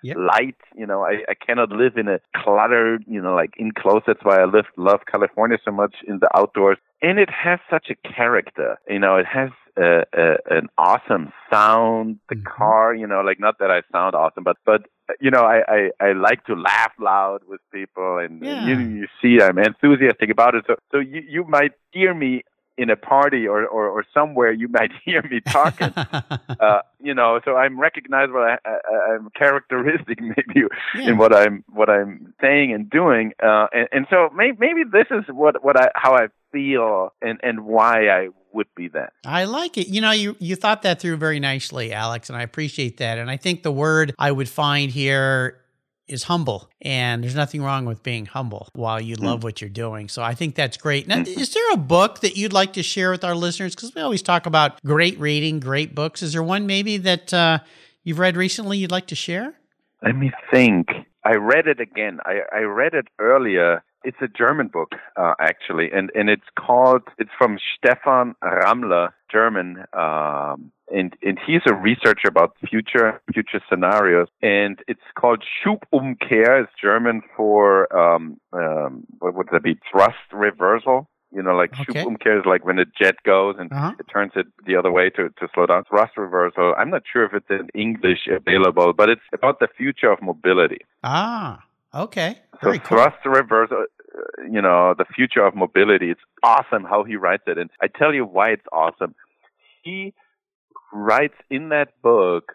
Yep. Light, you know, I, I cannot live in a cluttered, you know, like enclosed. That's why I live, love California so much in the outdoors. And it has such a character, you know, it has a, a, an awesome sound. The Mhm. car, you know, like not that I sound awesome, but, but, you know, I, I, I like to laugh loud with people and Yeah. you, you see I'm enthusiastic about it. So, so you, you might hear me in a party or, or, or somewhere you might hear me talking uh, you know, so I'm recognizable. I, I'm characteristic, maybe Yeah. in what I'm what I'm saying and doing, uh, and, and so may, maybe this is what what I how I feel and and why I would be that. I like it. You know, you you thought that through very nicely, Alex, and I appreciate that. And I think the word I would find here is humble. And there's nothing wrong with being humble while you love what you're doing. So I think that's great. Now, is there a book that you'd like to share with our listeners? Because we always talk about great reading, great books. Is there one maybe that uh, you've read recently you'd like to share? Let me think. I read it again. I, I read it earlier. It's a German book, uh, actually, and, and it's called, it's from Stephan Rammler, German, um, and, and he's a researcher about future, future scenarios, and it's called Schubumkehr, it's German for, um, um, what would that be, thrust reversal? You know, like Okay. Schubumkehr is like when a jet goes and Uh-huh. it turns it the other way to, to slow down. Thrust reversal. I'm not sure if it's in English available, but it's about the future of mobility. Ah, okay. So Very cool. thrust reversal, uh, you know, the future of mobility. It's awesome how he writes it. And I tell you why it's awesome. He writes in that book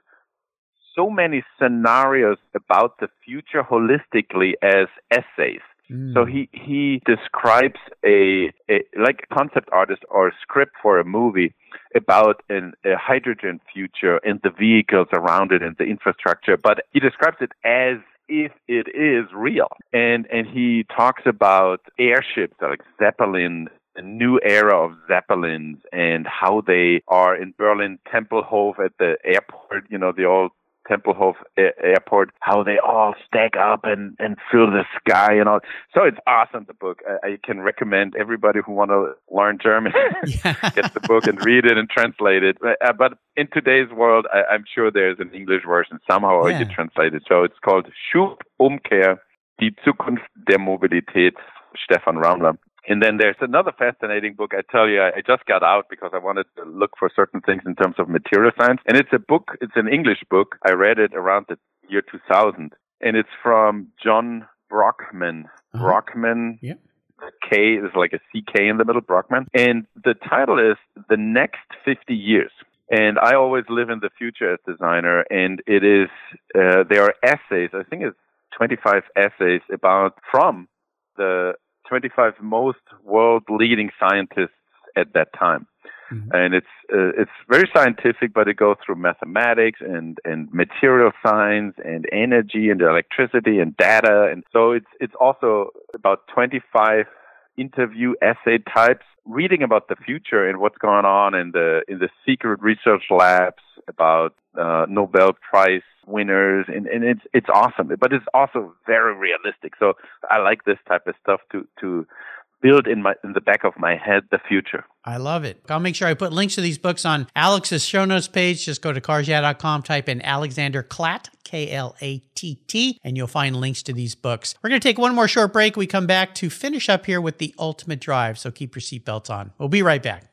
so many scenarios about the future holistically as essays. Mm. So he he describes a, a like a concept artist or a script for a movie about an, a hydrogen future and the vehicles around it and the infrastructure, but he describes it as if it is real. And and he talks about airships like Zeppelin a new era of zeppelins and how they are in Berlin Tempelhof at the airport, you know, the old Tempelhof airport, how they all stack up and, and fill the sky and all. So it's awesome, the book. I, I can recommend everybody who want to learn German Yeah. get the book and read it and translate it. But, uh, but in today's world, I, I'm sure there's an English version somehow Yeah. you translate it. So it's called Schubumkehr, die Zukunft der Mobilität, Stephan Rammler. And then there's another fascinating book. I tell you, I, just got out because I wanted to look for certain things in terms of material science. And it's a book, it's an English book. I read it around the year 2000. And it's from John Brockman. Uh-huh. Brockman. Yeah. K is like a CK in the middle, Brockman. And the title is The Next 50 Years. And I always live in the future as designer, and it is, uh, there are essays, I think it's 25 essays about from the 25 most world leading scientists at that time. Mm-hmm. And it's uh, it's very scientific, but it goes through mathematics and and material science and energy and electricity and data, and so it's it's also about 25 interview essay types reading about the future and what's going on in the in the secret research labs about uh, Nobel Prize winners, and, and it's it's awesome. But it's also very realistic. So I like this type of stuff to to build in my in the back of my head the future. I love it. I'll make sure I put links to these books on Alex's show notes page. Just go to carsyeah.com, type in Alexander Klatt, K L A T T, and you'll find links to these books. We're going to take one more short break. We come back to finish up here with the ultimate drive. So keep your seatbelts on. We'll be right back.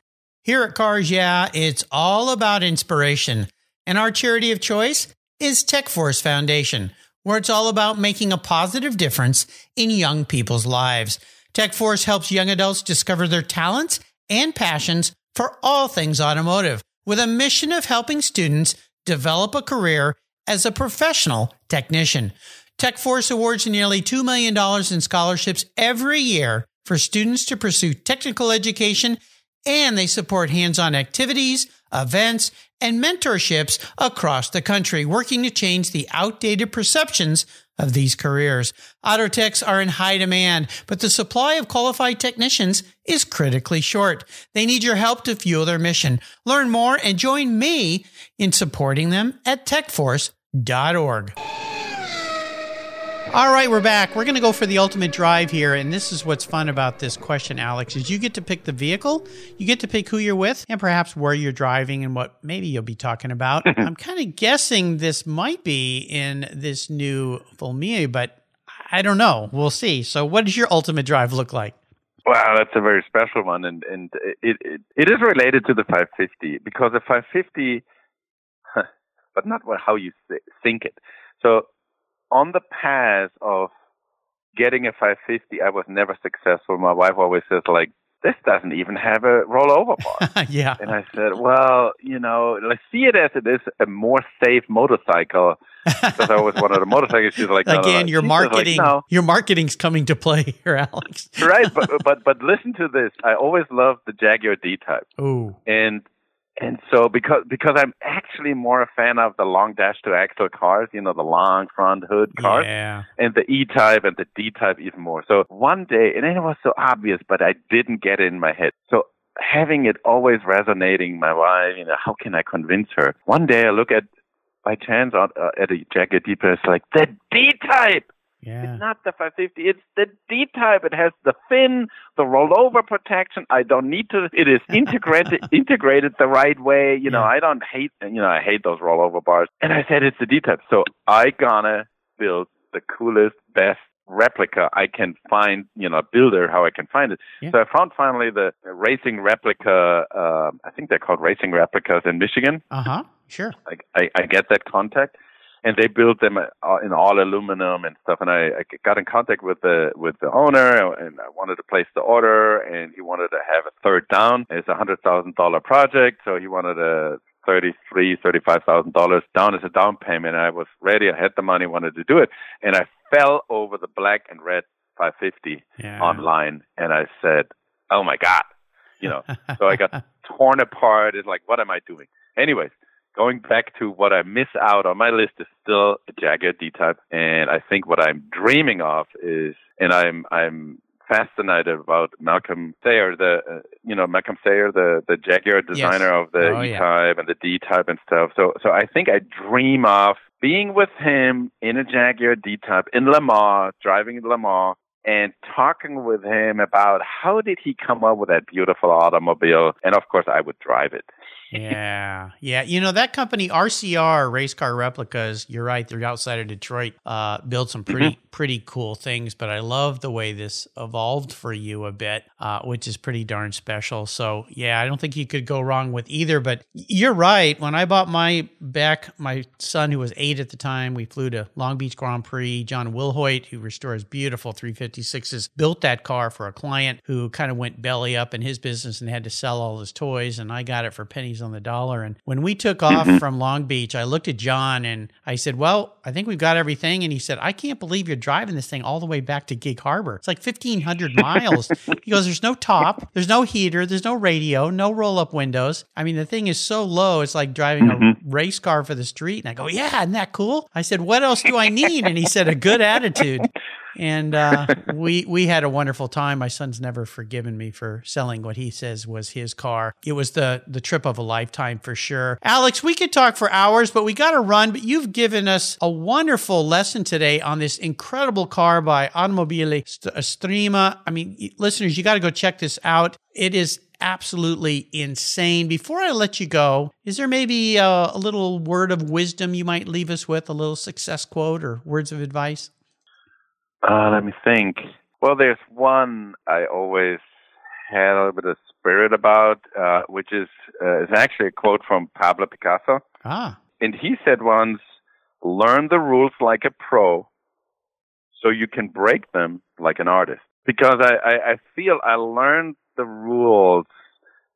Here at Cars Yeah, it's all about inspiration. And our charity of choice is TechForce Foundation, where it's all about making a positive difference in young people's lives. TechForce helps young adults discover their talents and passions for all things automotive with a mission of helping students develop a career as a professional technician. TechForce awards nearly $2 million in scholarships every year for students to pursue technical education, and they support hands on activities, events, and mentorships across the country, working to change the outdated perceptions of these careers. Auto techs are in high demand, but the supply of qualified technicians is critically short. They need your help to fuel their mission. Learn more and join me in supporting them at techforce.org. All right, we're back. We're going to go for the ultimate drive here, and this is what's fun about this question, Alex, is you get to pick the vehicle, you get to pick who you're with, and perhaps where you're driving and what maybe you'll be talking about. I'm kind of guessing this might be in this new Fulminea, but I don't know. We'll see. So, what does your ultimate drive look like? Wow, that's a very special one, and and it it, it is related to the 550 because the 550, but not how you think it. So on the path of getting a 550, I was never successful. My wife always says, like, this doesn't even have a rollover bar. yeah. And I said, well, you know, let's see it as it is a more safe motorcycle. Because I always wanted a motorcycle. She's like, no, again, no, no. your marketing, like, no. your marketing's coming to play here, Alex. right, but but but listen to this. I always loved the Jaguar D Type. Ooh. And and so because because I'm actually more a fan of the long dash to axle cars, you know, the long front hood cars, yeah. and the E type and the D type even more. So one day, and it was so obvious, but I didn't get it in my head. So having it always resonating, my wife, you know, how can I convince her? One day I look at by chance uh, at a Jaguar D type, it's like the D type. Yeah. It's not the 550. It's the D type. It has the fin, the rollover protection. I don't need to. It is integrated integrated the right way. You know, Yeah. I don't hate. You know, I hate those rollover bars. And I said it's the D type. So I gonna build the coolest, best replica I can find. You know, builder how I can find it. Yeah. So I found finally the racing replica. Um, I think they're called racing replicas in Michigan. Uh huh. Sure. I, I, I get that contact, and they built them uh, in all aluminum and stuff. And I, I got in contact with the with the owner, and I wanted to place the order, and he wanted to have a third down. It's a hundred thousand dollar project, so he wanted a thirty three, thirty five thousand dollars down as a down payment. And I was ready. I had the money, wanted to do it, and I fell over the black and red 550 Yeah. online, and I said, "Oh my god." You know, so I got torn apart. It's like, what am I doing? Anyways, going back to what I miss out on my list is still a Jaguar D-Type, and I think what I'm dreaming of is, and I'm I'm fascinated about Malcolm Sayer, the uh, you know Malcolm Sayer, the the Jaguar designer of the Oh. E-Type and the D-Type and stuff. So so I think I dream of being with him in a Jaguar D-Type in Le Mans, driving in Le Mans, and talking with him about how did he come up with that beautiful automobile and of course i would drive it yeah, yeah. You know that company RCR Race Car Replicas. You're right; they're outside of Detroit. Uh, build some pretty mm-hmm. pretty cool things. But I love the way this evolved for you a bit, uh, which is pretty darn special. So yeah, I don't think you could go wrong with either. But you're right. When I bought my back, my son who was eight at the time, we flew to Long Beach Grand Prix. John Willhoit, who restores beautiful 356s, built that car for a client who kind of went belly up in his business and had to sell all his toys, and I got it for pennies on the dollar. And when we took off mm-hmm. from Long Beach, I looked at John and I said, Well, I think we've got everything. And he said, I can't believe you're driving this thing all the way back to Gig Harbor. It's like 1,500 miles. he goes, There's no top, there's no heater, there's no radio, no roll up windows. I mean, the thing is so low, it's like driving mm-hmm. a race car for the street. And I go, Yeah, isn't that cool? I said, What else do I need? And he said, A good attitude and uh, we we had a wonderful time. My son's never forgiven me for selling what he says was his car. It was the the trip of a lifetime for sure. Alex, we could talk for hours, but we got to run. But you've given us a wonderful lesson today on this incredible car by Automobili Estrema. I mean, listeners, you got to go check this out. It is absolutely insane. Before I let you go, is there maybe a, a little word of wisdom you might leave us with, a little success quote or words of advice? Uh, let me think. Well, there's one I always had a little bit of spirit about, uh, which is uh, is actually a quote from Pablo Picasso. Ah. And he said once, "Learn the rules like a pro, so you can break them like an artist." Because I, I, I feel I learned the rules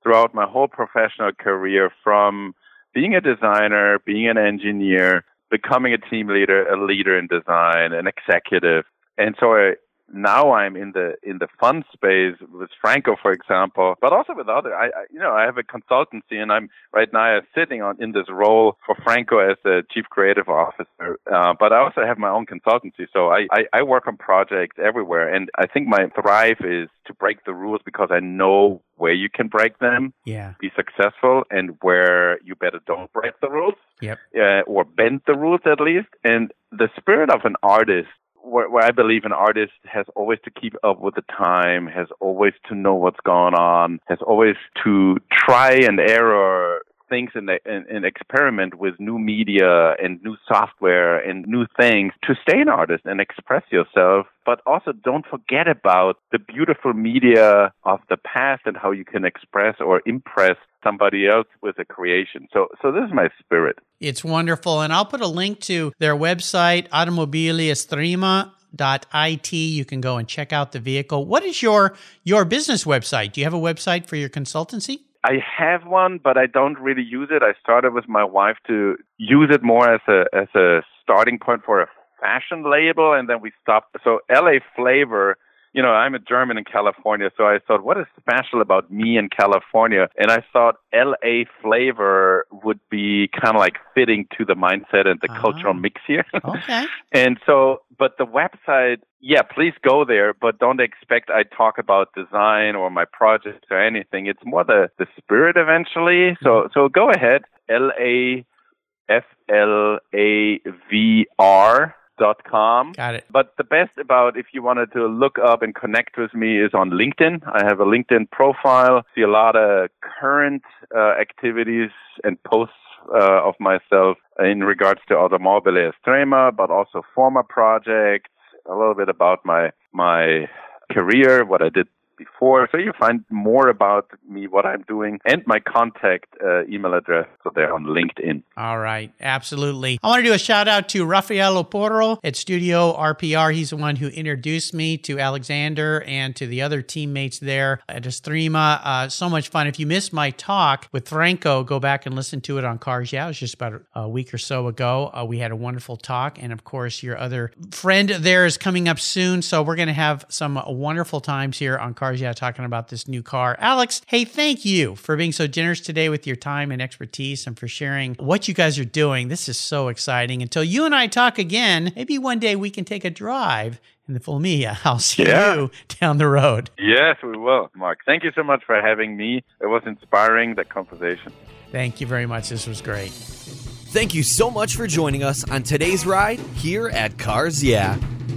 throughout my whole professional career from being a designer, being an engineer, becoming a team leader, a leader in design, an executive, and so I, now I'm in the in the fun space with Franco, for example, but also with other. I, I you know I have a consultancy, and I'm right now sitting on in this role for Franco as the chief creative officer. Uh, but I also have my own consultancy, so I, I I work on projects everywhere, and I think my thrive is to break the rules because I know where you can break them, yeah, be successful, and where you better don't break the rules, yep, uh, or bend the rules at least. And the spirit of an artist where, where I believe an artist has always to keep up with the time, has always to know what's going on, has always to try and error things and, and, experiment with new media and new software and new things to stay an artist and express yourself. But also don't forget about the beautiful media of the past and how you can express or impress somebody else with a creation. So, so this is my spirit. It's wonderful. And I'll put a link to their website, Automobili Estrema it you can go and check out the vehicle what is your your business website do you have a website for your consultancy I have one, but I don't really use it. I started with my wife to use it more as a as a starting point for a fashion label, and then we stopped. So LA Flavor, you know, I'm a German in California, so I thought, what is special about me in California? And I thought LA Flavor would be kind of like fitting to the mindset and the uh-huh. cultural mix here. Okay. and so, but the website yeah, please go there, but don't expect I talk about design or my projects or anything. It's more the, the spirit eventually. So, mm-hmm. so go ahead. L A F L A V R com. Got it. But the best about if you wanted to look up and connect with me is on LinkedIn. I have a LinkedIn profile. See a lot of current uh, activities and posts uh, of myself in regards to Automobili Estrema, but also former projects a little bit about my my career, what I did before. So you find more about me, what I'm doing, and my contact uh, email address. So they're on LinkedIn. All right. Absolutely. I want to do a shout out to Rafael Oporro at Studio RPR. He's the one who introduced me to Alexander and to the other teammates there at Estrema. Uh, so much fun. If you missed my talk with Franco, go back and listen to it on Cars Yeah. It was just about a week or so ago. Uh, we had a wonderful talk. And of course, your other friend there is coming up soon. So we're going to have some wonderful times here on Cars Cars Yeah talking about this new car. Alex, hey, thank you for being so generous today with your time and expertise and for sharing what you guys are doing. This is so exciting. Until you and I talk again, maybe one day we can take a drive in the Fulminea. I'll see yeah. you down the road. Yes, we will, Mark. Thank you so much for having me. It was inspiring, the conversation. Thank you very much. This was great. Thank you so much for joining us on today's ride here at Cars Yeah.